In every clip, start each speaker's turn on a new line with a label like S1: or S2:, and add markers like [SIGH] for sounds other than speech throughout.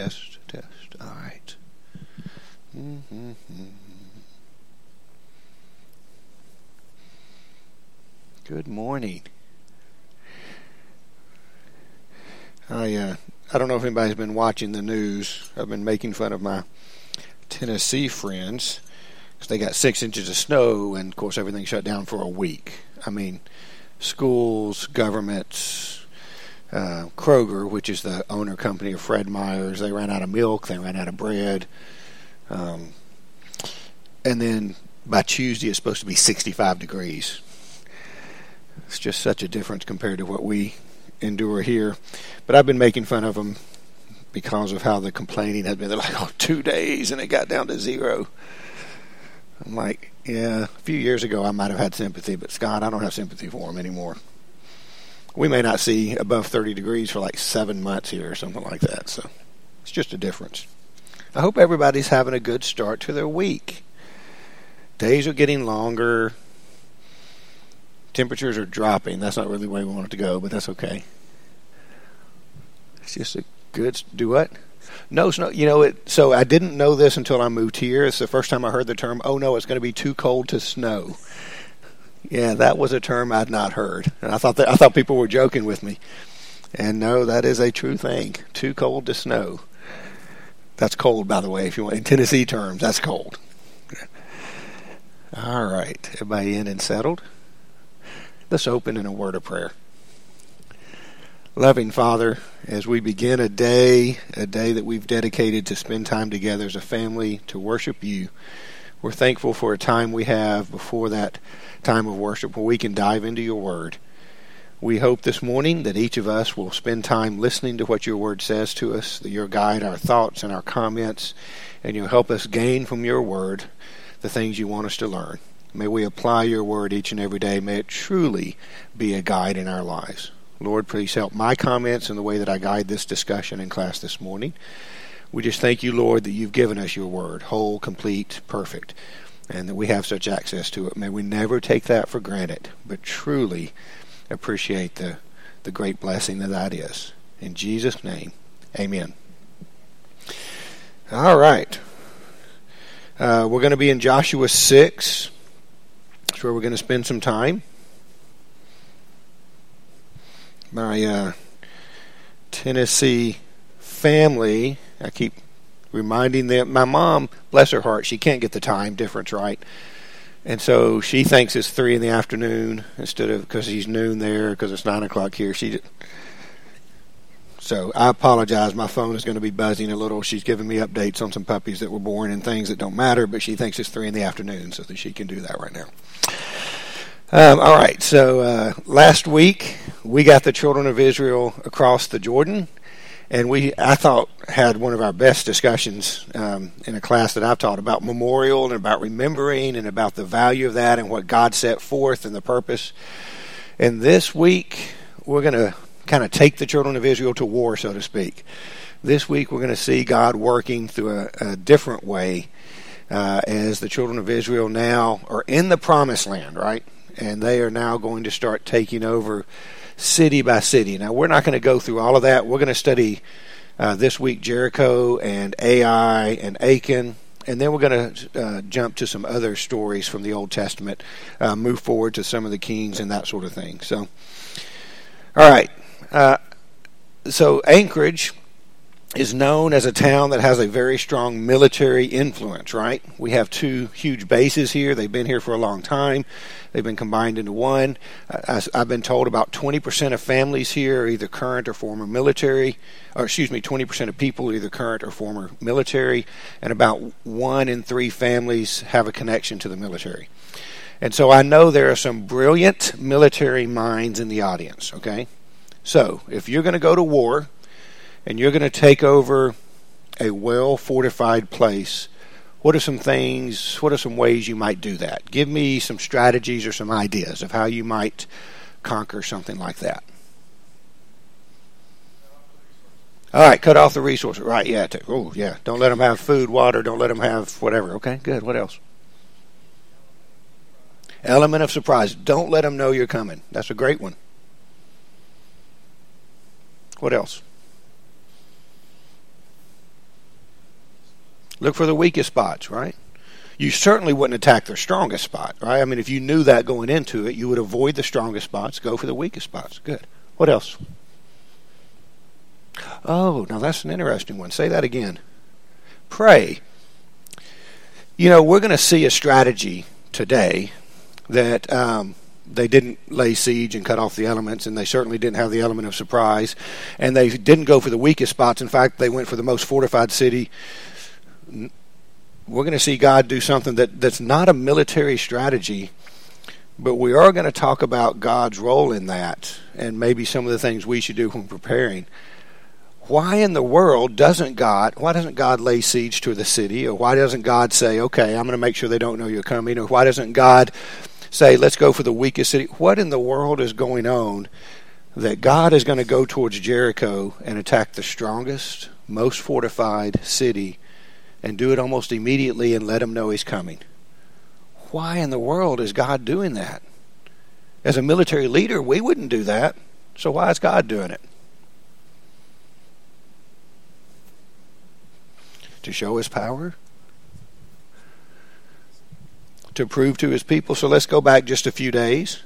S1: test, test. All right. Mm-hmm. Good morning. I uh, I don't know if anybody's been watching the news. I've been making fun of my Tennessee friends because they got six inches of snow, and of course everything shut down for a week. I mean, schools, governments, uh, Kroger, which is the owner company of Fred Meyer's, they ran out of milk, they ran out of bread, um, and then by Tuesday it's supposed to be 65 degrees. It's just such a difference compared to what we endure here. But I've been making fun of them because of how the complaining had been. They're like, oh, two days and it got down to zero. I'm like, yeah, a few years ago I might have had sympathy, but Scott, I don't have sympathy for him anymore. We may not see above 30 degrees for like seven months here or something like that. So it's just a difference. I hope everybody's having a good start to their week. Days are getting longer. Temperatures are dropping. That's not really the way we want it to go, but that's okay. It's just a good do what? No snow. You know it. So I didn't know this until I moved here. It's the first time I heard the term. Oh no, it's going to be too cold to snow. Yeah, that was a term I'd not heard, and I thought that I thought people were joking with me. And no, that is a true thing. Too cold to snow. That's cold, by the way. If you want in Tennessee terms, that's cold. All right, everybody in and settled. Let's open in a word of prayer. Loving Father, as we begin a day, a day that we've dedicated to spend time together as a family to worship you, we're thankful for a time we have before that time of worship where we can dive into your word. We hope this morning that each of us will spend time listening to what your word says to us, that you'll guide our thoughts and our comments, and you'll help us gain from your word the things you want us to learn. May we apply your word each and every day. May it truly be a guide in our lives. Lord, please help my comments and the way that I guide this discussion in class this morning. We just thank you, Lord, that you've given us your word, whole, complete, perfect, and that we have such access to it. May we never take that for granted, but truly appreciate the, the great blessing that that is. In Jesus' name, amen. All right. Uh, we're going to be in Joshua 6. That's where we're going to spend some time. My uh, Tennessee family, I keep reminding them. My mom, bless her heart, she can't get the time difference right. And so she thinks it's three in the afternoon instead of because he's noon there because it's nine o'clock here. She just, so I apologize. My phone is going to be buzzing a little. She's giving me updates on some puppies that were born and things that don't matter, but she thinks it's three in the afternoon, so that she can do that right now. Um, all right. So uh, last week we got the children of Israel across the Jordan, and we I thought had one of our best discussions um, in a class that I've taught about memorial and about remembering and about the value of that and what God set forth and the purpose. And this week we're going to kind of take the children of Israel to war, so to speak. This week we're going to see God working through a, a different way uh, as the children of Israel now are in the promised land, right? and they are now going to start taking over city by city. Now, we're not going to go through all of that. We're going to study uh, this week Jericho and Ai and Achan. And then we're going to uh, jump to some other stories from the Old Testament, uh, move forward to some of the kings and that sort of thing. So, all right. Uh, so, Anchorage is known as a town that has a very strong military influence, right? We have two huge bases here. They've been here for a long time. They've been combined into one. I, have been told about 20% of families here are either current or former military, or excuse me, 20% of people either current or former military, and about one in three families have a connection to the military. And so I know there are some brilliant military minds in the audience, okay? So if you're going to go to war, and you're going to take over a well fortified place, what are some things, what are some ways you might do that? Give me some strategies or some ideas of how you might conquer something like that. All right, cut off the resources. Right, yeah. oh, yeah. Don't let them have food, water. Don't let them have whatever. Okay, good. What else? Element of surprise. Don't let them know you're coming. That's a great one. What else? Look for the weakest spots, right? You certainly wouldn't attack their strongest spot, right? I mean, if you knew that going into it, you would avoid the strongest spots, go for the weakest spots. Good. What else? Oh, now that's an interesting one. Say that again. Pray. You know, we're going to see a strategy today that um, they didn't lay siege and cut off the elements, and they certainly didn't have the element of surprise, and they didn't go for the weakest spots. In fact, they went for the most fortified city. We're going to see God do something that, that's not a military strategy, but we are going to talk about God's role in that, and maybe some of the things we should do when preparing. Why in the world doesn't God? Why doesn't God lay siege to the city, or why doesn't God say, "Okay, I'm going to make sure they don't know you're coming," or why doesn't God say, let's go for the weakest city. What in the world is going on that God is going to go towards Jericho and attack the strongest, most fortified city and do it almost immediately and let him know he's coming? Why in the world is God doing that? As a military leader, we wouldn't do that. So why is God doing it? To show his power? to prove to his people. So let's go back just a few days.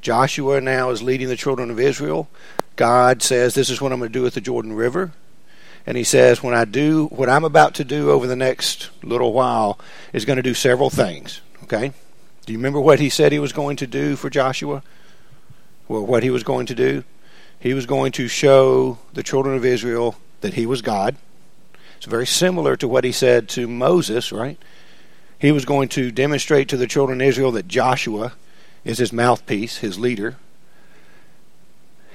S1: Joshua now is leading the children of Israel. God says, This is what I'm going to do with the Jordan River. And he says, When I do what I'm about to do over the next little while, is going to do several things. Okay? Do you remember what he said he was going to do for Joshua? Well, what he was going to do? He was going to show the children of Israel that he was God. It's very similar to what he said to Moses, right? He was going to demonstrate to the children of Israel that Joshua is his mouthpiece, his leader.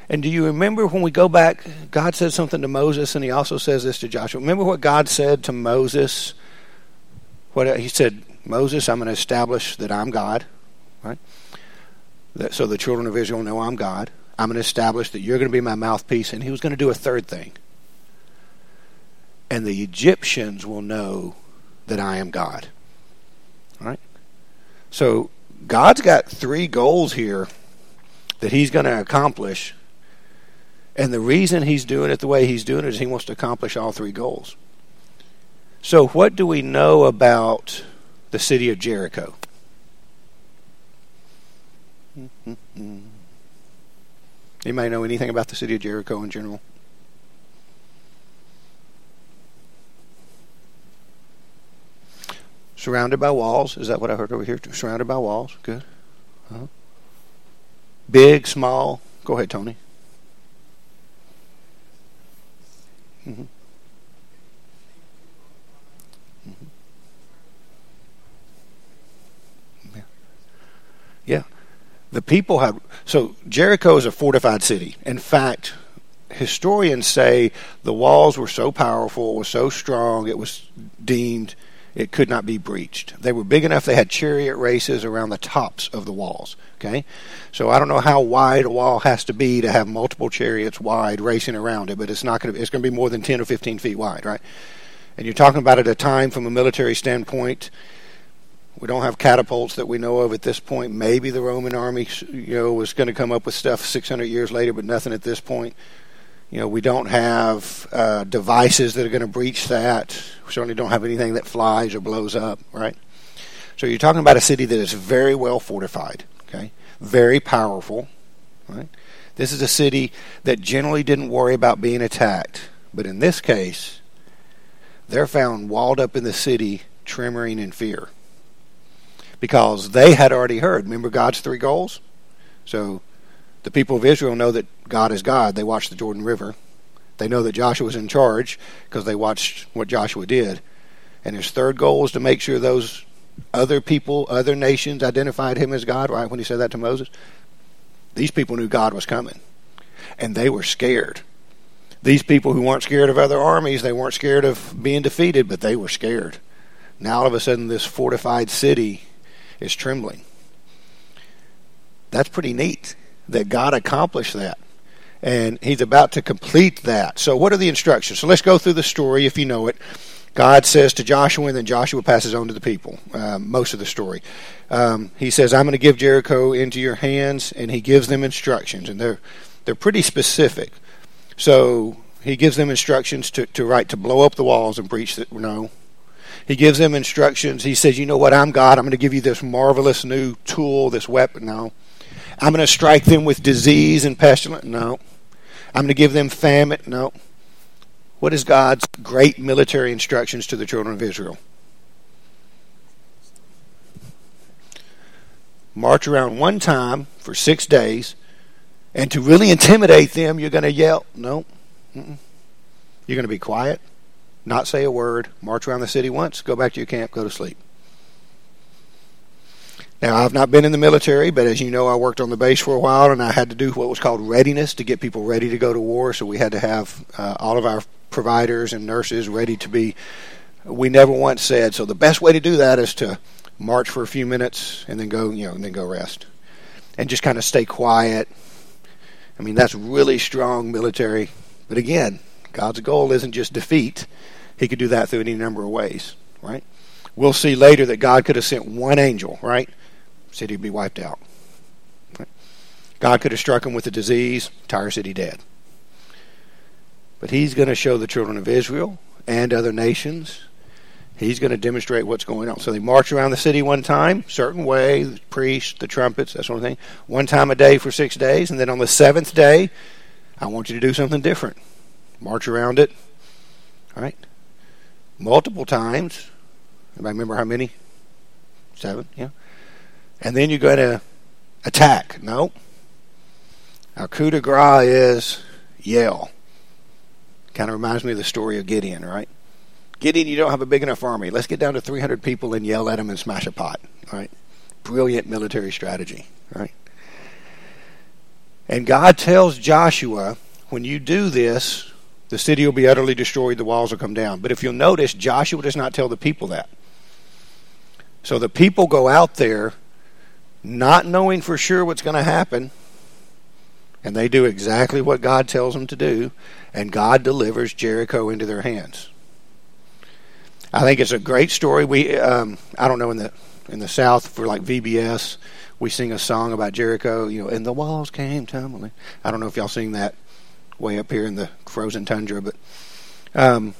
S1: And do you remember when we go back, God said something to Moses, and he also says this to Joshua. Remember what God said to Moses? What he said, Moses, I'm going to establish that I'm God, right? That, so the children of Israel know I'm God. I'm going to establish that you're going to be my mouthpiece. And he was going to do a third thing. And the Egyptians will know that I am God. Right? So God's got three goals here that he's going to accomplish. And the reason he's doing it the way he's doing it is he wants to accomplish all three goals. So, what do we know about the city of Jericho? Anybody know anything about the city of Jericho in general? Surrounded by walls. Is that what I heard over here? Surrounded by walls. Good. Uh-huh. Big, small. Go ahead, Tony. Mm-hmm. Mm-hmm. Yeah. yeah. The people have. So Jericho is a fortified city. In fact, historians say the walls were so powerful, was so strong, it was deemed it could not be breached. They were big enough they had chariot races around the tops of the walls. Okay? So I don't know how wide a wall has to be to have multiple chariots wide racing around it, but it's not going to it's going to be more than 10 or 15 feet wide, right? And you're talking about at a time from a military standpoint we don't have catapults that we know of at this point. Maybe the Roman army, you know, was going to come up with stuff 600 years later, but nothing at this point. You know, we don't have uh, devices that are going to breach that. We certainly don't have anything that flies or blows up, right? So you're talking about a city that is very well fortified, okay, very powerful, right? This is a city that generally didn't worry about being attacked, but in this case, they're found walled up in the city, tremoring in fear, because they had already heard. Remember God's three goals. So the people of Israel know that God is God. They watched the Jordan River. They know that Joshua was in charge because they watched what Joshua did. And his third goal is to make sure those other people, other nations identified him as God, right? When he said that to Moses. These people knew God was coming. And they were scared. These people who weren't scared of other armies, they weren't scared of being defeated, but they were scared. Now all of a sudden, this fortified city is trembling. That's pretty neat that God accomplished that. And he's about to complete that. So, what are the instructions? So, let's go through the story if you know it. God says to Joshua, and then Joshua passes on to the people, um, most of the story. Um, he says, I'm going to give Jericho into your hands, and he gives them instructions, and they're, they're pretty specific. So, he gives them instructions to, to right to blow up the walls and breach the no. He gives them instructions. He says, You know what? I'm God. I'm going to give you this marvelous new tool, this weapon. No. I'm going to strike them with disease and pestilence. No. I'm going to give them famine. No. What is God's great military instructions to the children of Israel? March around one time for six days, and to really intimidate them, you're going to yell. No. Mm-mm. You're going to be quiet, not say a word, march around the city once, go back to your camp, go to sleep. Now, I've not been in the military, but as you know, I worked on the base for a while, and I had to do what was called readiness to get people ready to go to war. So we had to have uh, all of our providers and nurses ready to be. We never once said so. The best way to do that is to march for a few minutes and then go, you know, and then go rest, and just kind of stay quiet. I mean, that's really strong military. But again, God's goal isn't just defeat. He could do that through any number of ways, right? We'll see later that God could have sent one angel, right? City would be wiped out. God could have struck him with a disease, entire city dead. But he's going to show the children of Israel and other nations. He's going to demonstrate what's going on. So they march around the city one time, certain way, the priests, the trumpets, that sort of thing, one time a day for six days, and then on the seventh day, I want you to do something different. March around it. All right? Multiple times. Anybody remember how many? Seven, yeah and then you're going to attack. No. Our coup de grace is yell. Kind of reminds me of the story of Gideon, right? Gideon, you don't have a big enough army. Let's get down to 300 people and yell at them and smash a pot, right? Brilliant military strategy, right? And God tells Joshua, when you do this, the city will be utterly destroyed, the walls will come down. But if you'll notice, Joshua does not tell the people that. So the people go out there not knowing for sure what's going to happen, and they do exactly what God tells them to do, and God delivers Jericho into their hands. I think it's a great story. We, um, I don't know in the in the South for like VBS, we sing a song about Jericho. You know, and the walls came tumbling. I don't know if y'all sing that way up here in the frozen tundra, but um,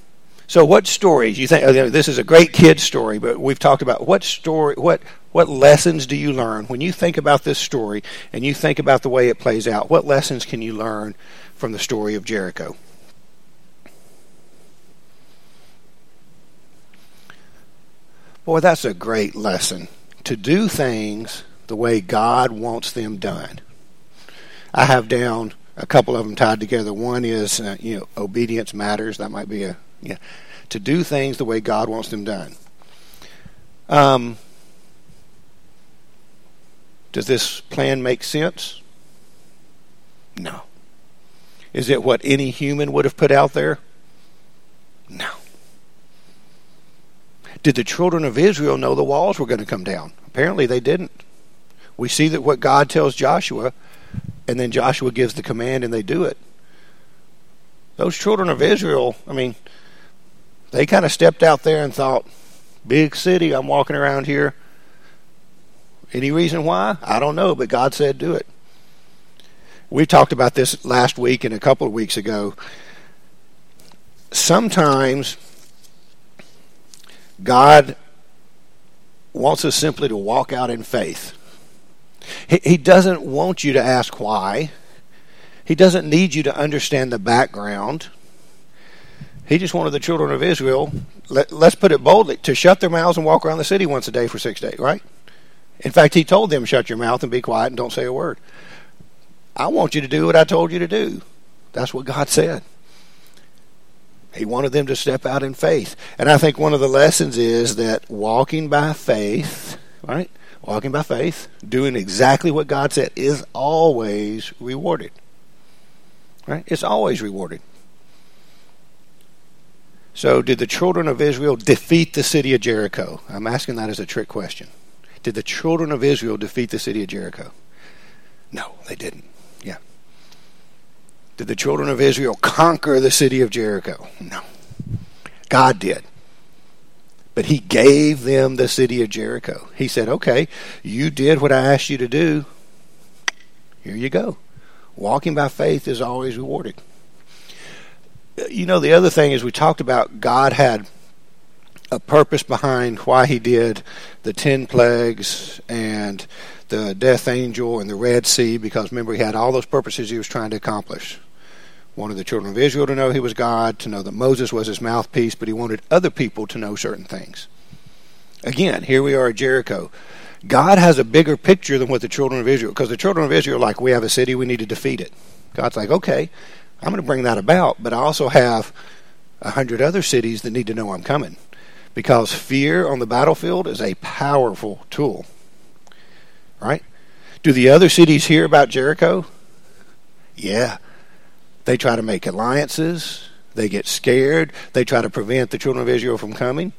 S1: so, what stories you think? This is a great kid story, but we've talked about what story, what what lessons do you learn when you think about this story and you think about the way it plays out? What lessons can you learn from the story of Jericho? Boy, that's a great lesson to do things the way God wants them done. I have down a couple of them tied together. One is, uh, you know, obedience matters. That might be a yeah, to do things the way God wants them done. Um, does this plan make sense? No. Is it what any human would have put out there? No. Did the children of Israel know the walls were going to come down? Apparently they didn't. We see that what God tells Joshua, and then Joshua gives the command and they do it. Those children of Israel, I mean, they kind of stepped out there and thought, big city, I'm walking around here. Any reason why? I don't know, but God said do it. We talked about this last week and a couple of weeks ago. Sometimes God wants us simply to walk out in faith. He, doesn't want you to ask why. He doesn't need you to understand the background. He just wanted the children of Israel, let, us put it boldly, to shut their mouths and walk around the city once a day for six days, right? In fact, he told them, shut your mouth and be quiet and don't say a word. I want you to do what I told you to do. That's what God said. He wanted them to step out in faith. And I think one of the lessons is that walking by faith, right? Walking by faith, doing exactly what God said is always rewarded. Right? It's always rewarded. So, did the children of Israel defeat the city of Jericho? I'm asking that as a trick question. Did the children of Israel defeat the city of Jericho? No, they didn't. Yeah. Did the children of Israel conquer the city of Jericho? No. God did. But he gave them the city of Jericho. He said, okay, you did what I asked you to do. Here you go. Walking by faith is always rewarded uh, you know, the other thing is we talked about God had a purpose behind why he did the ten plagues and the death angel and the Red Sea because remember he had all those purposes he was trying to accomplish. Wanted the children of Israel to know he was God, to know that Moses was his mouthpiece, but he wanted other people to know certain things. Again, here we are at Jericho. God has a bigger picture than what the children of Israel, because the children of Israel, like, we have a city, we need to defeat it. God's like, okay, I'm going to bring that about, but I also have a hundred other cities that need to know I'm coming. Because fear on the battlefield is a powerful tool. Right? Do the other cities hear about Jericho? Yeah. They try to make alliances. They get scared. They try to prevent the children of Israel from coming.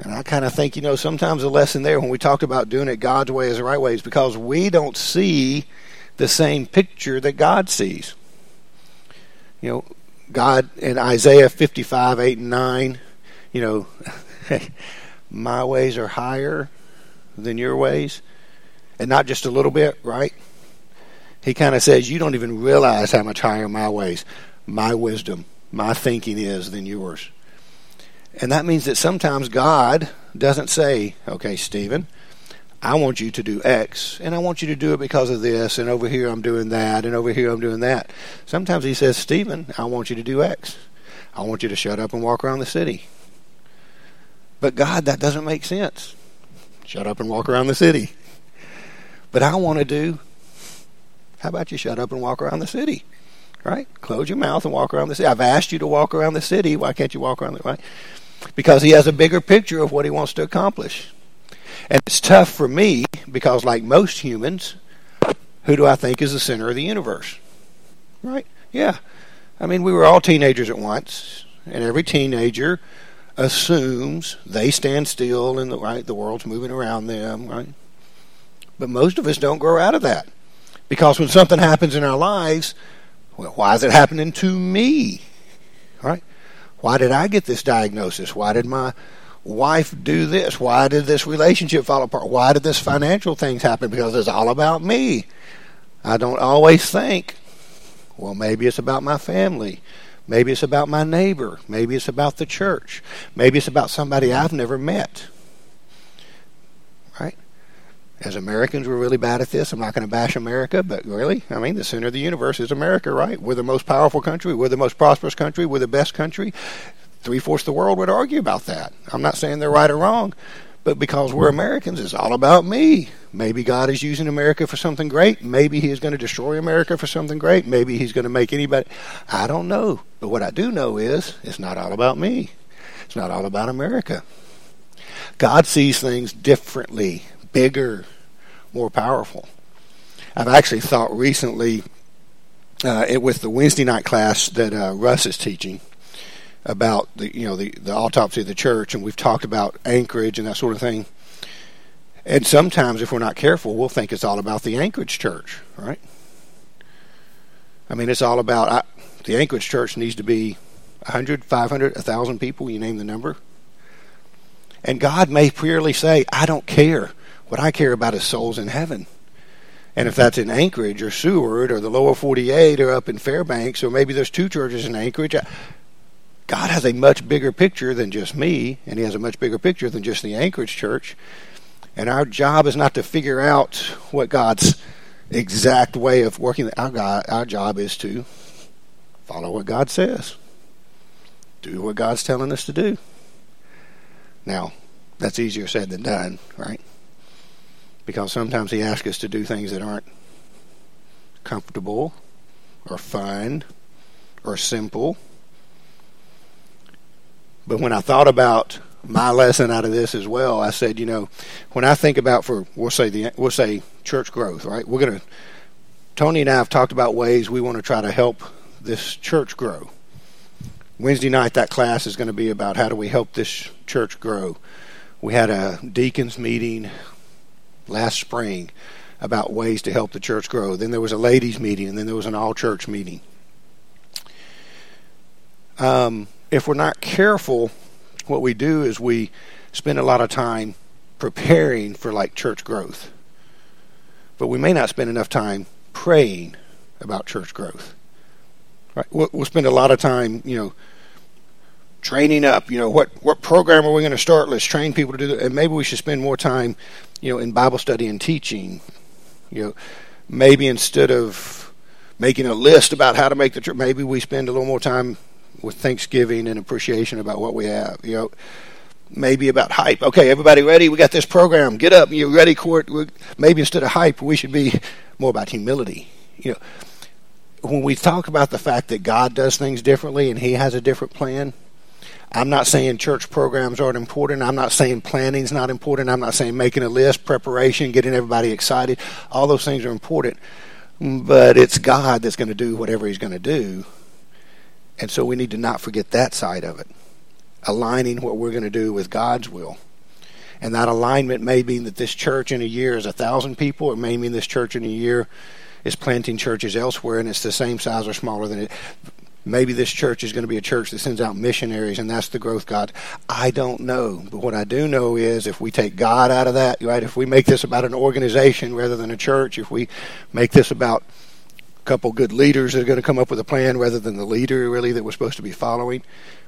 S1: And I kind of think, you know, sometimes the lesson there when we talked about doing it God's way is the right way is because we don't see the same picture that God sees. You know, God in Isaiah 55, 8 and 9, you know, [LAUGHS] my ways are higher than your ways. And not just a little bit, right? He kind of says, You don't even realize how much higher my ways, my wisdom, my thinking is than yours. And that means that sometimes God doesn't say, Okay, Stephen, I want you to do X, and I want you to do it because of this, and over here I'm doing that, and over here I'm doing that. Sometimes he says, Stephen, I want you to do X. I want you to shut up and walk around the city. But God, that doesn't make sense. Shut up and walk around the city. But I want to do, how about you shut up and walk around the city? Right? Close your mouth and walk around the city. I've asked you to walk around the city. Why can't you walk around the right? Because he has a bigger picture of what he wants to accomplish. And it's tough for me because, like most humans, who do I think is the center of the universe? Right? Yeah. I mean, we were all teenagers at once, and every teenager assumes they stand still and the right the world's moving around them, right? But most of us don't grow out of that. Because when something happens in our lives, well, why is it happening to me? Right? Why did I get this diagnosis? Why did my wife do this? Why did this relationship fall apart? Why did this financial things happen? Because it's all about me. I don't always think, well, maybe it's about my family. Maybe it's about my neighbor. Maybe it's about the church. Maybe it's about somebody I've never met. Right? As Americans, we're really bad at this. I'm not going to bash America, but really, I mean, the center of the universe is America, right? We're the most powerful country. We're the most prosperous country. We're the best country three fourths of the world would argue about that. I'm not saying they're right or wrong, but because we're Americans, it's all about me. Maybe God is using America for something great. Maybe He is going to destroy America for something great. Maybe He's going to make anybody. I don't know. But what I do know is it's not all about me, it's not all about America. God sees things differently, bigger, more powerful. I've actually thought recently uh, it, with the Wednesday night class that uh, Russ is teaching about the you know the the autopsy of the church, and we've talked about Anchorage and that sort of thing. And sometimes, if we're not careful, we'll think it's all about the Anchorage church, right? I mean, it's all about I, the Anchorage church needs to be 100, 500, 1,000 people, you name the number. And God may clearly say, I don't care. What I care about is souls in heaven. And if that's in Anchorage or Seward or the lower 48 or up in Fairbanks, or maybe there's two churches in Anchorage, God has a much bigger picture than just me, and He has a much bigger picture than just the Anchorage Church. And our job is not to figure out what God's exact way of working. Our God, our job is to follow what God says, do what God's telling us to do. Now, that's easier said than done, right? Because sometimes He asks us to do things that aren't comfortable or fun or simple but when I thought about my lesson out of this as well, I said, you know, when I think about for we'll say the we'll say church growth, right? We're gonna Tony and I have talked about ways we want to try to help this church grow. Wednesday night, that class is going to be about how do we help this church grow. We had a deacons meeting last spring about ways to help the church grow. Then there was a ladies' meeting, and then there was an all church meeting. Um, if we're not careful, what we do is we spend a lot of time preparing for like church growth. But we may not spend enough time praying about church growth. Right? We'll, we'll spend a lot of time, you know, training up. You know, what what program are we going to start? Let's train people to do that. And maybe we should spend more time, you know, in Bible study and teaching. You know, maybe instead of making a list about how to make the trip, maybe we spend a little more time with Thanksgiving and appreciation about what we have. You know, maybe about hype. Okay, everybody ready? We got this program. Get up. You ready, court? Maybe instead of hype, we should be [LAUGHS] more about humility. You know, when we talk about the fact that God does things differently and He has a different plan, I'm not saying church programs aren't important. I'm not saying planning's not important. I'm not saying making a list, preparation, getting everybody excited. All those things are important. But it's God that's going to do whatever He's going to do. And so we need to not forget that side of it, aligning what we're going to do with God's will. And that alignment may mean that this church in a year is a thousand people. It may mean this church in a year is planting churches elsewhere and it's the same size or smaller than it. Maybe this church is going to be a church that sends out missionaries and that's the growth God. I don't know. But what I do know is if we take God out of that, right, if we make this about an organization rather than a church, if we make this about couple good leaders that are going to come up with a plan rather than the leader really that we're supposed to be following,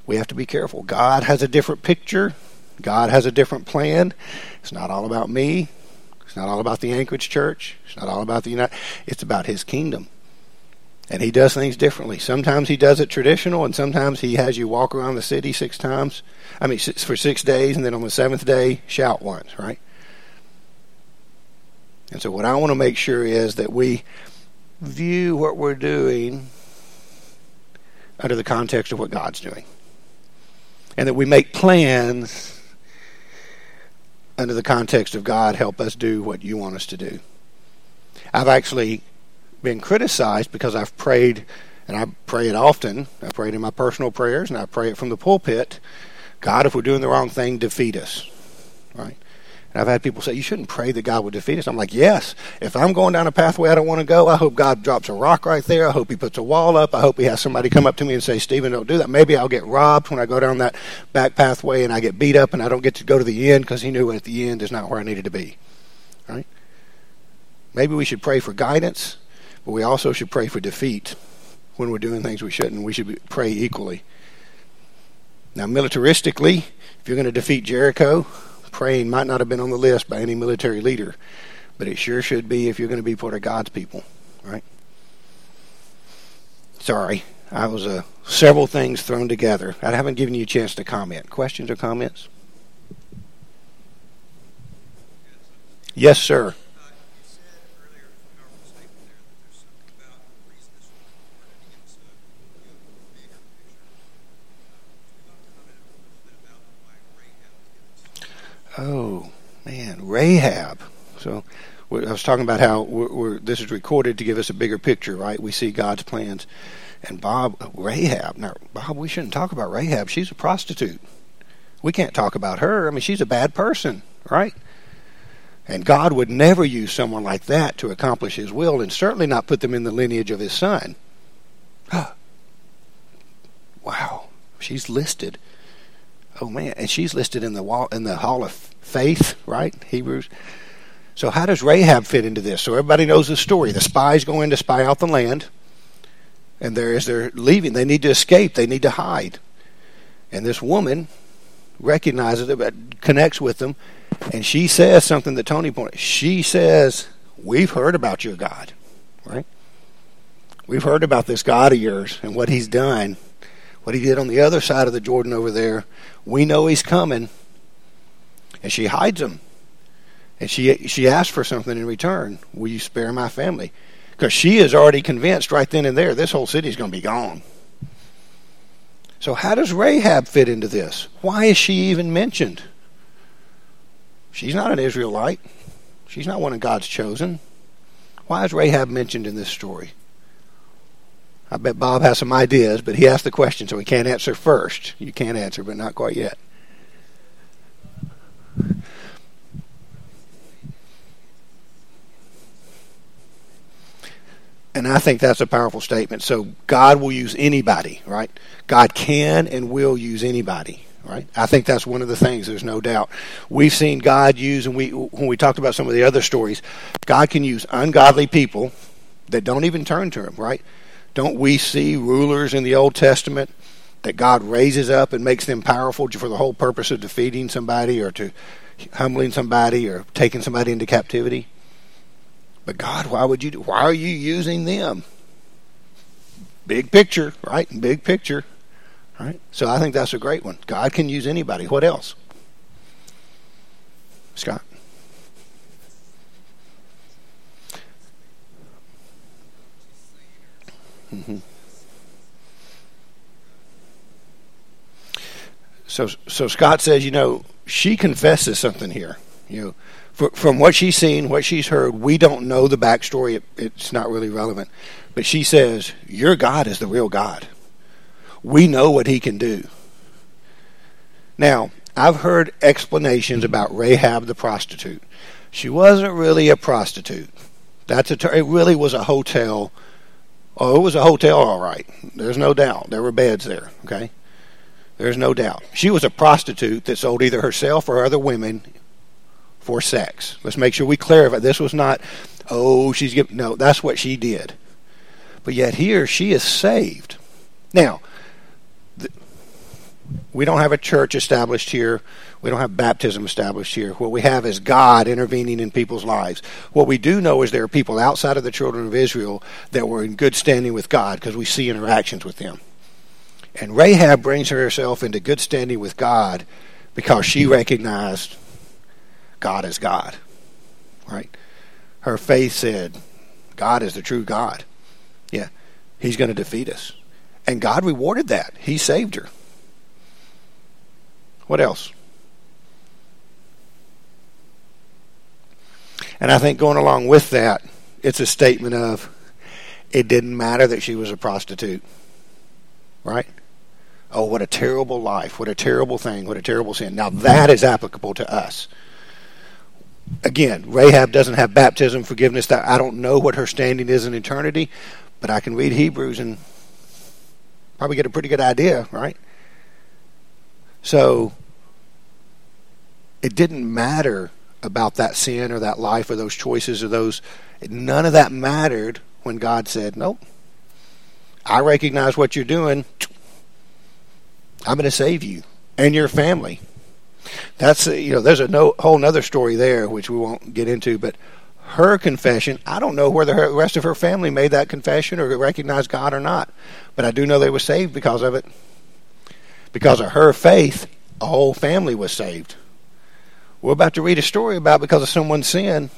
S1: we have to be careful. God has a different picture. God has a different plan. It's not all about me. It's not all about the Anchorage Church. It's not all about the United. It's about His kingdom. And He does things differently. Sometimes He does it traditional, and sometimes He has you walk around the city six times. I mean, for six days, and then on the seventh day, shout once, right? And so, what I want to make sure is that we view what we're doing under the context of what God's doing. And that we make plans under the context of God, help us do what you want us to do. I've actually been criticized because I've prayed, and I pray it often. I prayed in my personal prayers, and I pray it from the pulpit. God, if we're doing the wrong thing, defeat us. Right? And I've had people say, You shouldn't pray that God would defeat us. I'm like, Yes. If I'm going down a pathway I don't want to go, I hope God drops a rock right there. I hope He puts a wall up. I hope He has somebody come up to me and say, Stephen, don't do that. Maybe I'll get robbed when I go down that back pathway and I get beat up and I don't get to go to the end because He knew at the end is not where I needed to be. Right? Maybe we should pray for guidance, but we also should pray for defeat when we're doing things we shouldn't. We should pray equally. Now, militaristically, if you're going to defeat Jericho, praying might not have been on the list by any military leader, but it sure should be if you're going to be part of God's people, right? Sorry, I was uh, several things thrown together. I haven't given you a chance to comment. Questions or comments? Yes, sir. Oh man, Rahab. So I was talking about how we're, we're, this is recorded to give us a bigger picture, right? We see God's plans. And Bob, uh, Rahab. Now, Bob, we shouldn't talk about Rahab. She's a prostitute. We can't talk about her. I mean, she's a bad person, right? And God would never use someone like that to accomplish His will, and certainly not put them in the lineage of His Son. [GASPS] wow, she's listed oh man, and she's listed in the wall in the Hall of Faith, right? Hebrews. So how does Rahab fit into this? So everybody knows the story. The spies go in to spy out the land, and there as they're leaving, they need to escape. They need to hide, and this woman recognizes it, connects with them, and she says something that Tony pointed. She says, "We've heard about your God, right? We've heard about this God of yours and what He's done." What he did on the other side of the Jordan over there. We know he's coming. And she hides him. And she she asks for something in return. Will you spare my family? Because she is already convinced right then and there this whole city is going to be gone. So how does Rahab fit into this? Why is she even mentioned? She's not an Israelite. She's not one of God's chosen. Why is Rahab mentioned in this story? I bet Bob has some ideas, but he asked the question, so he can't answer first. You can't answer, but not quite yet. And I think that's a powerful statement. So God will use anybody, right? God can and will use anybody, right? I think that's one of the things. There's no doubt. We've seen God use, and we when we talked about some of the other stories, God can use ungodly people that don't even turn to Him, right? Don't we see rulers in the Old Testament that God raises up and makes them powerful for the whole purpose of defeating somebody or to humbling somebody or taking somebody into captivity. But God, why would you? Why are you using them? Big picture, right? Big picture, right? So I think that's a great one. God can use anybody. What else? Scott. Mm-hmm. [LAUGHS] So, so Scott says, you know, she confesses something here. You know, for, from what she's seen, what she's heard, we don't know the backstory. It, it's not really relevant. But she says, Your God is the real God. We know what He can do. Now, I've heard explanations about Rahab the prostitute. She wasn't really a prostitute. That's a ter- it really was a hotel. Oh, it was a hotel, all right. There's no doubt. There were beds there, okay? There's no doubt. She was a prostitute that sold either herself or other women for sex. Let's make sure we clarify. This was not, oh, she's giving. No, that's what she did. But yet here she is saved. Now, we don't have a church established here. We don't have baptism established here. What we have is God intervening in people's lives. What we do know is there are people outside of the children of Israel that were in good standing with God because we see interactions with them. And Rahab brings herself into good standing with God because she recognized God as God. Right? Her faith said, God is the true God. Yeah, He's going to defeat us. And God rewarded that. He saved her. What else? And I think going along with that, it's a statement of it didn't matter that she was a prostitute. Right? Oh, what a terrible life. What a terrible thing. What a terrible sin. Now, that is applicable to us. Again, Rahab doesn't have baptism, forgiveness. I don't know what her standing is in eternity, but I can read Hebrews and probably get a pretty good idea, right? So, it didn't matter about that sin or that life or those choices or those. None of that mattered when God said, Nope. I recognize what you're doing. I'm going to save you and your family. That's you know, there's a no, whole other story there which we won't get into, but her confession, I don't know whether the rest of her family made that confession or recognized God or not, but I do know they were saved because of it. Because of her faith, a whole family was saved. We're about to read a story about because of someone's sin,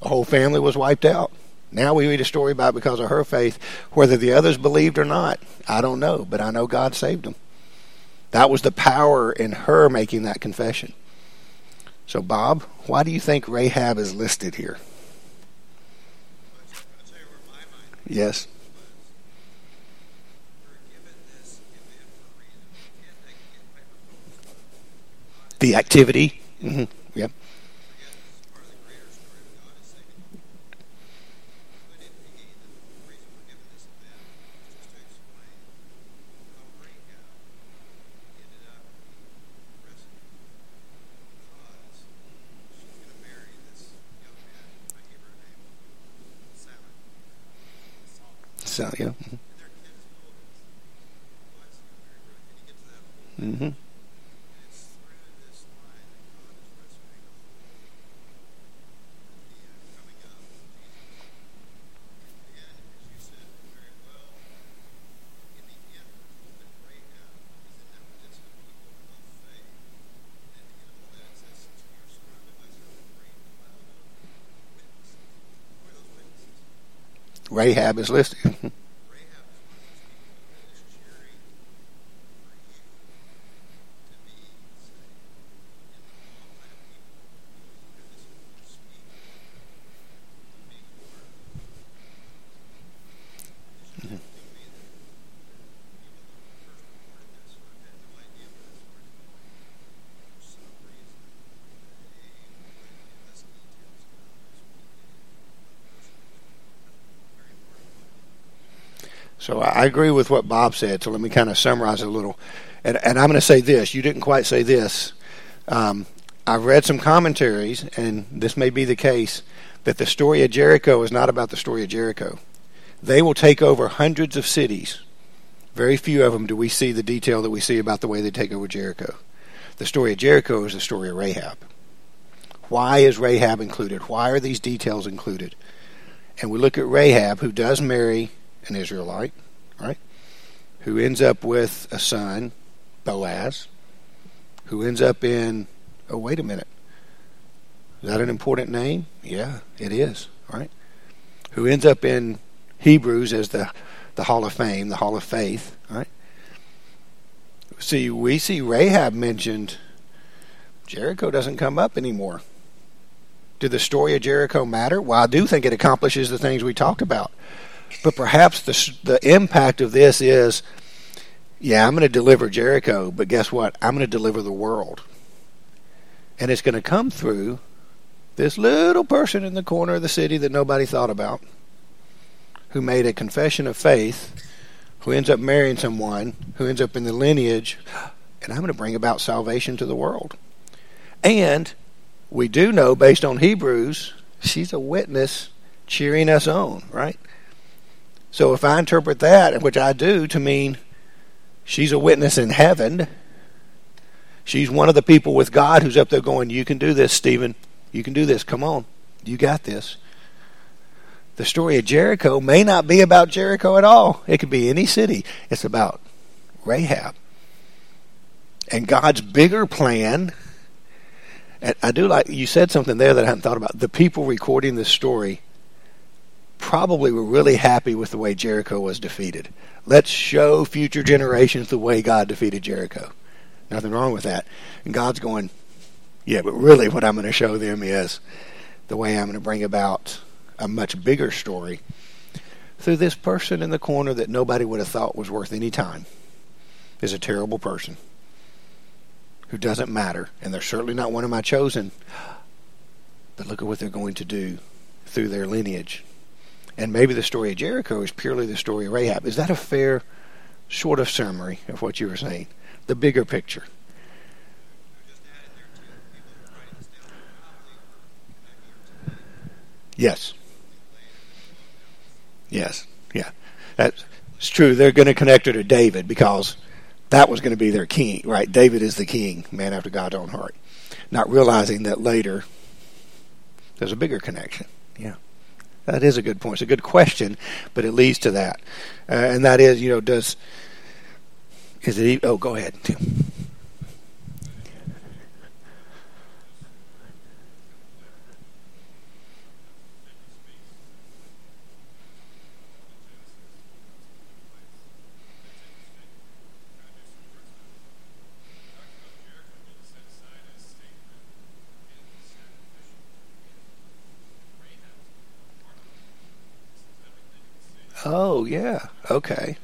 S1: a whole family was wiped out. Now we read a story about because of her faith, whether the others believed or not, I don't know, but I know God saved them. That was the power in her making that confession. So, Bob, why do you think Rahab is listed here? Yes. The activity. Mm-hmm. Yep. Rahab is listed. [LAUGHS] So I agree with what Bob said. So let me kind of summarize a little. And, and I'm going to say this. You didn't quite say this. Um, I've read some commentaries, and this may be the case, that the story of Jericho is not about the story of Jericho. They will take over hundreds of cities Very few of them do we see the detail that we see about the way they take over Jericho. The story of Jericho is the story of Rahab. Why is Rahab included? Why are these details included? And we look at Rahab, who does marry an Israelite, right? Who ends up with a son, Boaz, who ends up in, oh, wait a minute. Is that an important name? Yeah, it is, right? Who ends up in Hebrews as the the Hall of Fame, the Hall of Faith, right? See, we see Rahab mentioned. Jericho doesn't come up anymore. Did the story of Jericho matter? Well, I do think it accomplishes the things we talked about. But perhaps the the impact of this is, yeah, I'm going to deliver Jericho, but guess what? I'm going to deliver the world, and it's going to come through this little person in the corner of the city that nobody thought about who made a confession of faith, who ends up marrying someone, who ends up in the lineage, and I'm going to bring about salvation to the world. And we do know, based on Hebrews, she's a witness cheering us on, right? So if I interpret that, which I do, to mean she's a witness in heaven, she's one of the people with God who's up there going, You can do this, Stephen. You can do this. Come on. You got this the story of Jericho may not be about Jericho at all. It could be any city. It's about Rahab. And God's bigger plan. And I do like you said something there that I hadn't thought about. The people recording this story probably were really happy with the way Jericho was defeated. Let's show future generations the way God defeated Jericho. Nothing wrong with that. And God's going, yeah, but really what I'm going to show them is the way I'm going to bring about a much bigger story through this person in the corner that nobody would have thought was worth any time is a terrible person who doesn't matter, and they're certainly not one of my chosen. But look at what they're going to do through their lineage. And maybe the story of Jericho is purely the story of Rahab. Is that a fair sort of summary of what you were saying? The bigger picture. Yes. Yes, yeah, that's true. They're going to connect her to David because that was going to be their king, right? David is the king, man after God's own heart. Not realizing that later there's a bigger connection. Yeah, that is a good point. It's a good question, but it leads to that, uh, and that is, you know, does is it? Oh, go ahead. Oh, yeah. Okay.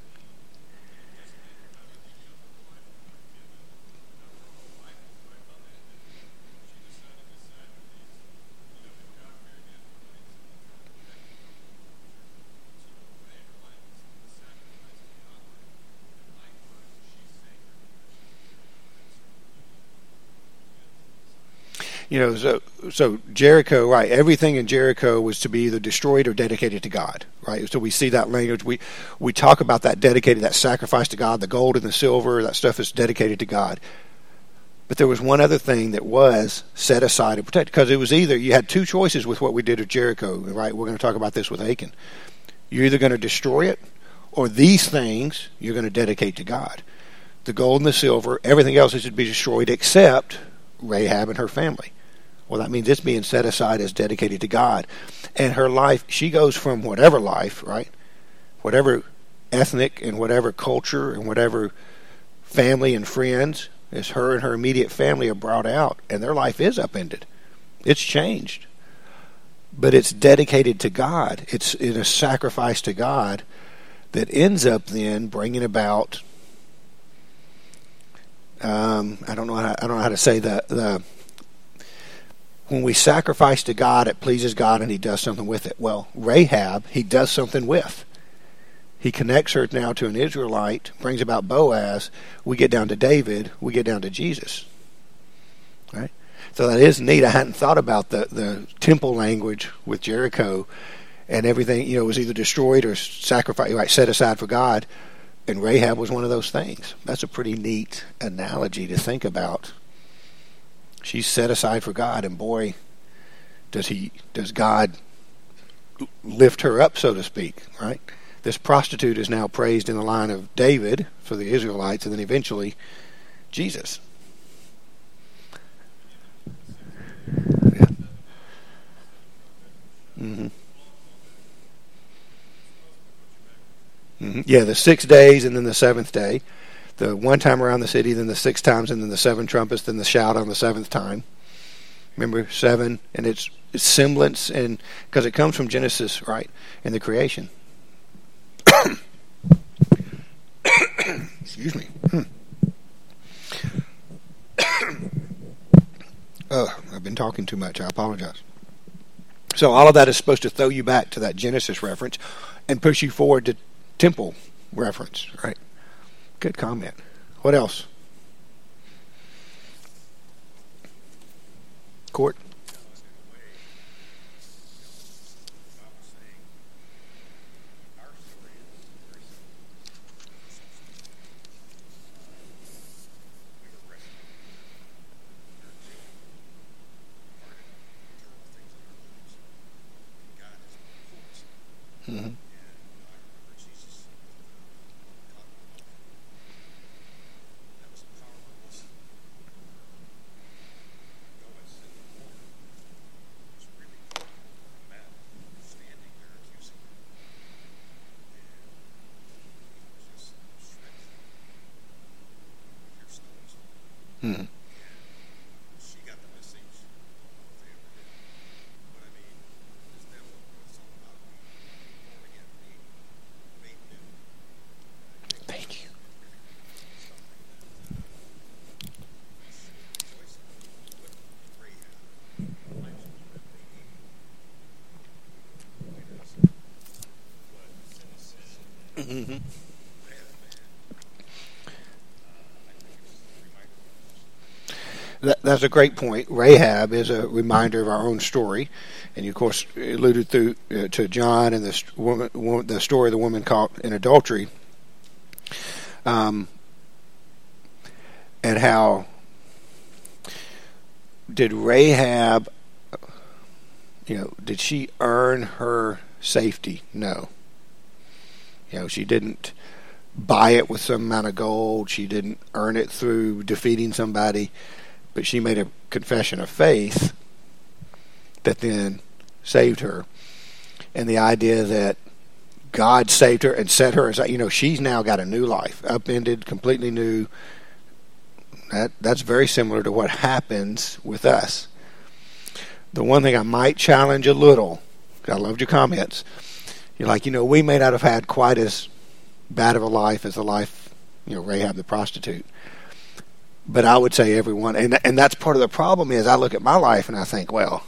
S1: You know, so so Jericho, right? Everything in Jericho was to be either destroyed or dedicated to God, right? So we see that language. We we talk about that dedicated, that sacrifice to God, the gold and the silver, that stuff is dedicated to God. But there was one other thing that was set aside and protected because it was either you had two choices with what we did at Jericho, right? We're going to talk about this with Achan. You're either going to destroy it, or these things you're going to dedicate to God. The gold and the silver, everything else is to be destroyed except Rahab and her family. Well, that means it's being set aside as dedicated to God. And her life, she goes from whatever life, right? Whatever ethnic and whatever culture and whatever family and friends, as her and her immediate family are brought out, and their life is upended. It's changed. But it's dedicated to God. It's in a sacrifice to God that ends up then bringing about. Um, I don't know. How, I don't know how to say the the when we sacrifice to God, it pleases God and He does something with it. Well, Rahab, He does something with. He connects her now to an Israelite, brings about Boaz. We get down to David. We get down to Jesus. Right? So that is neat. I hadn't thought about the, the temple language with Jericho and everything, you know, was either destroyed or sacrificed, right, set aside for God. and Rahab was one of those things. That's a pretty neat analogy to think about. She's set aside for God, and boy, does he does God lift her up, so to speak, right? This prostitute is now praised in the line of David for the Israelites, and then eventually Jesus. Yeah. Mm-hmm. Mm-hmm. Yeah, the six days and then the seventh day. The one time around the city, then the six times, and then the seven trumpets, then the shout on the seventh time. Remember seven, and it's, it's semblance, and because it comes from Genesis, right, in the creation. [COUGHS] Excuse me. [COUGHS] Oh, I've been talking too much. I apologize. So all of that is supposed to throw you back to that Genesis reference and push you forward to temple reference, right? Good comment. What else? Court? Mm-hmm. Hmm. That's a great point. Rahab is a reminder of our own story, and you of course alluded through uh, to John and the woman, woman, the story of the woman caught in adultery, um, and how did Rahab, you know, did she earn her safety? No. You know, she didn't buy it with some amount of gold. She didn't earn it through defeating somebody, but she made a confession of faith that then saved her. And the idea that God saved her and set her as you know, she's now got a new life, upended, completely new. That that's very similar to what happens with us. The one thing I might challenge a little, I loved your comments. You're like, you know, we may not have had quite as bad of a life as the life, you know, Rahab the prostitute. But I would say everyone, and and that's part of the problem is I look at my life and I think, well,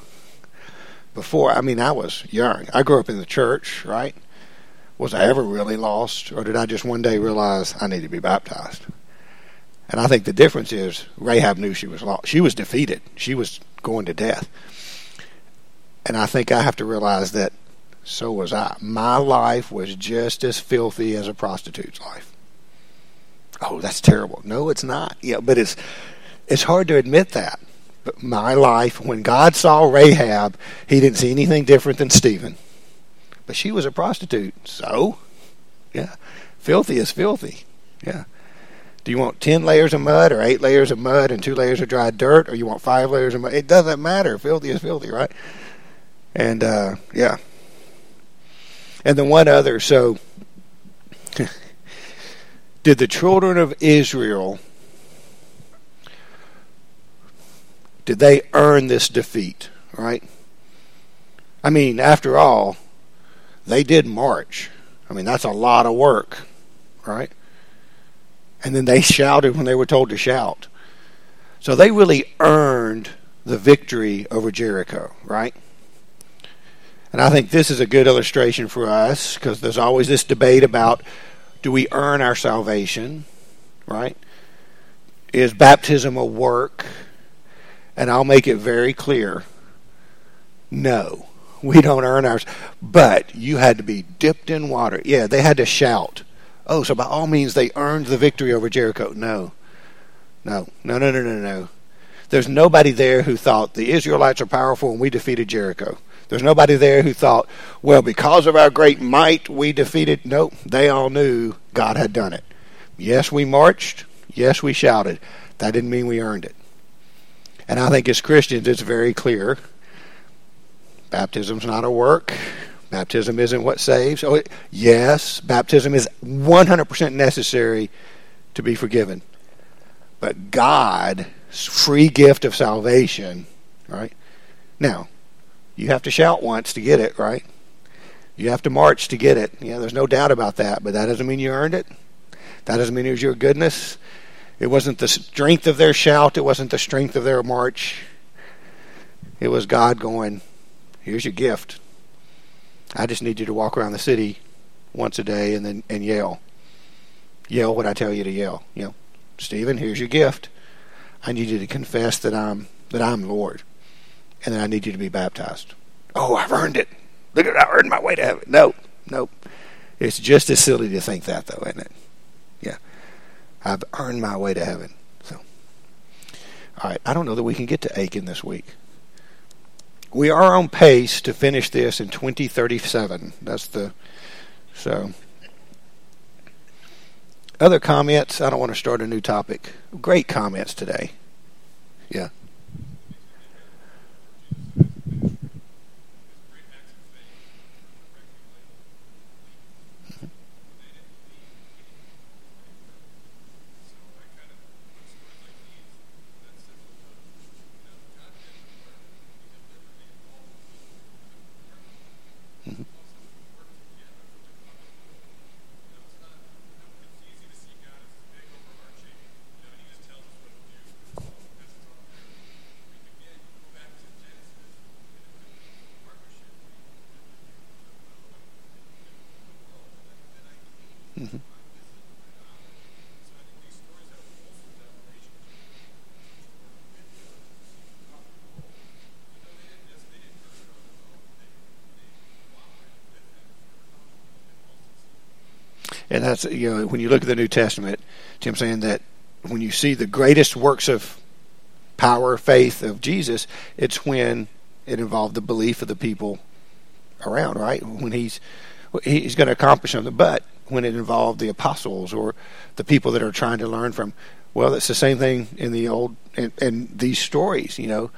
S1: before I mean I was young. I grew up in the church, right? Was I ever really lost, or did I just one day realize I need to be baptized? And I think the difference is Rahab knew she was lost. She was defeated. She was going to death. And I think I have to realize that so was I. My life was just as filthy as a prostitute's life. Oh, that's terrible. No, it's not. Yeah, but it's it's hard to admit that. But my life, when God saw Rahab, he didn't see anything different than Stephen. But she was a prostitute. So, yeah, filthy is filthy. Yeah. Do you want 10 layers of mud or 8 layers of mud and 2 layers of dry dirt or you want 5 layers of mud? It doesn't matter. Filthy is filthy, right? And, uh, yeah. And then one other. So, did the children of Israel did they earn this defeat, right? I mean, after all, they did march. I mean, that's a lot of work, right? And then they [LAUGHS] shouted when they were told to shout. So they really earned the victory over Jericho, right? And I think this is a good illustration for us because there's always this debate about do we earn our salvation, right? Is baptism a work? And I'll make it very clear no, we don't earn ours. But you had to be dipped in water. Yeah, they had to shout Oh, so by all means they earned the victory over Jericho. No. No. No, no, no, no, no. There's nobody there who thought the Israelites are powerful and we defeated Jericho. There's nobody there who thought, well, because of our great might, we defeated. Nope. They all knew God had done it. Yes, we marched. Yes, we shouted. That didn't mean we earned it. And I think as Christians, it's very clear baptism's not a work. Baptism isn't what saves. Oh, yes, baptism is 100% necessary to be forgiven. But God's free gift of salvation, right? Now, you have to shout once to get it, right? You have to march to get it. Yeah, there's no doubt about that, but that doesn't mean you earned it. That doesn't mean it was your goodness. It wasn't the strength of their shout, it wasn't the strength of their march. It was God going, Here's your gift. I just need you to walk around the city once a day and then and yell. Yell what I tell you to yell. You know, Stephen, here's your gift. I need you to confess that I'm that I'm Lord, and then I need you to be baptized. Oh, I've earned it. Look at I earned my way to heaven. No, nope. It's just as silly to think that, though, isn't it? Yeah, I've earned my way to heaven. So, all right. I don't know that we can get to Achan this week we are on pace to finish this in 2037. That's the so. Other comments? I don't want to start a new topic. Great comments today. Yeah. and that's you know when you look at the New Testament, Tim saying that when you see the greatest works of power, faith of Jesus, it's when it involved the belief of the people around, right? When he's he's going to accomplish something, but when it involved the apostles or the people that are trying to learn from, well, it's the same thing in the old and, in these stories. You know,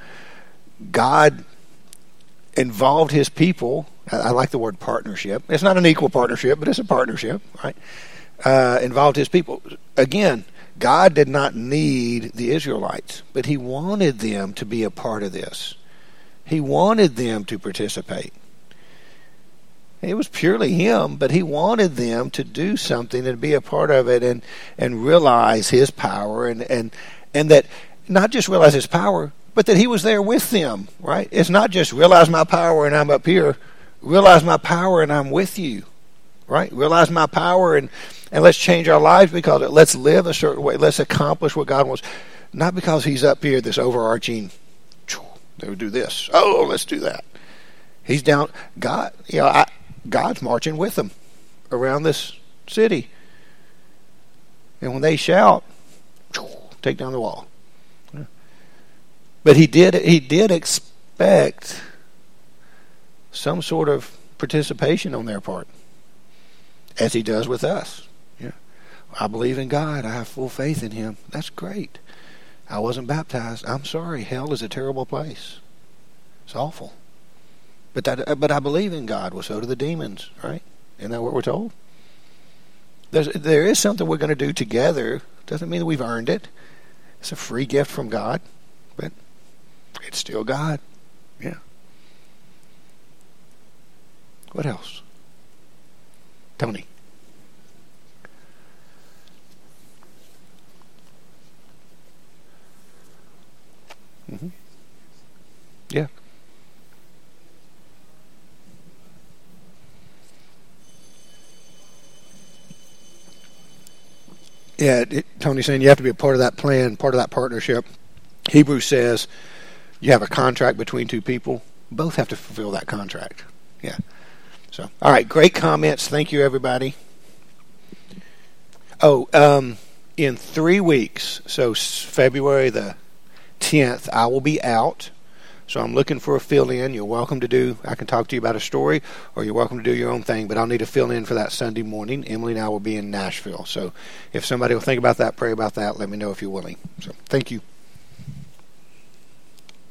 S1: God involved His people I like the word partnership. It's not an equal partnership, but it's a partnership, right? Uh, involved his people. Again, God did not need the Israelites, but he wanted them to be a part of this. He wanted them to participate. It was purely him, but he wanted them to do something and be a part of it and, and realize his power and, and, and that not just realize his power, but that he was there with them, right? It's not just realize my power and I'm up here realize my power and I'm with you. Right? Realize my power and, and let's change our lives because it. Let's live a certain way. Let's accomplish what God wants. Not because He's up here, this overarching, they would do this. Oh, let's do that. He's down. God, you know, I, God's marching with them around this city. And when they shout, take down the wall. But he did. He did expect some sort of participation on their part, as He does with us. Yeah, I believe in God. I have full faith in Him. That's great. I wasn't baptized. I'm sorry. Hell is a terrible place. It's awful. But that, uh, but I believe in God. Well, so do the demons, right? Isn't that what we're told? There's, there is something we're going to do together. Doesn't mean that we've earned it. It's a free gift from God, but it's still God. Yeah. What else? Tony. Mm-hmm. Yeah. Yeah, it, Tony's saying you have to be a part of that plan, part of that partnership. Hebrews says you have a contract between two people. Both have to fulfill that contract. Yeah. So, all right, great comments. Thank you, everybody. Oh, um, in three weeks, so February the 10th, I will be out. So I'm looking for a fill in. You're welcome to do, I can talk to you about a story, or you're welcome to do your own thing, but I'll need a fill in for that Sunday morning. Emily and I will be in Nashville. So if somebody will think about that, pray about that, let me know if you're willing. So thank you.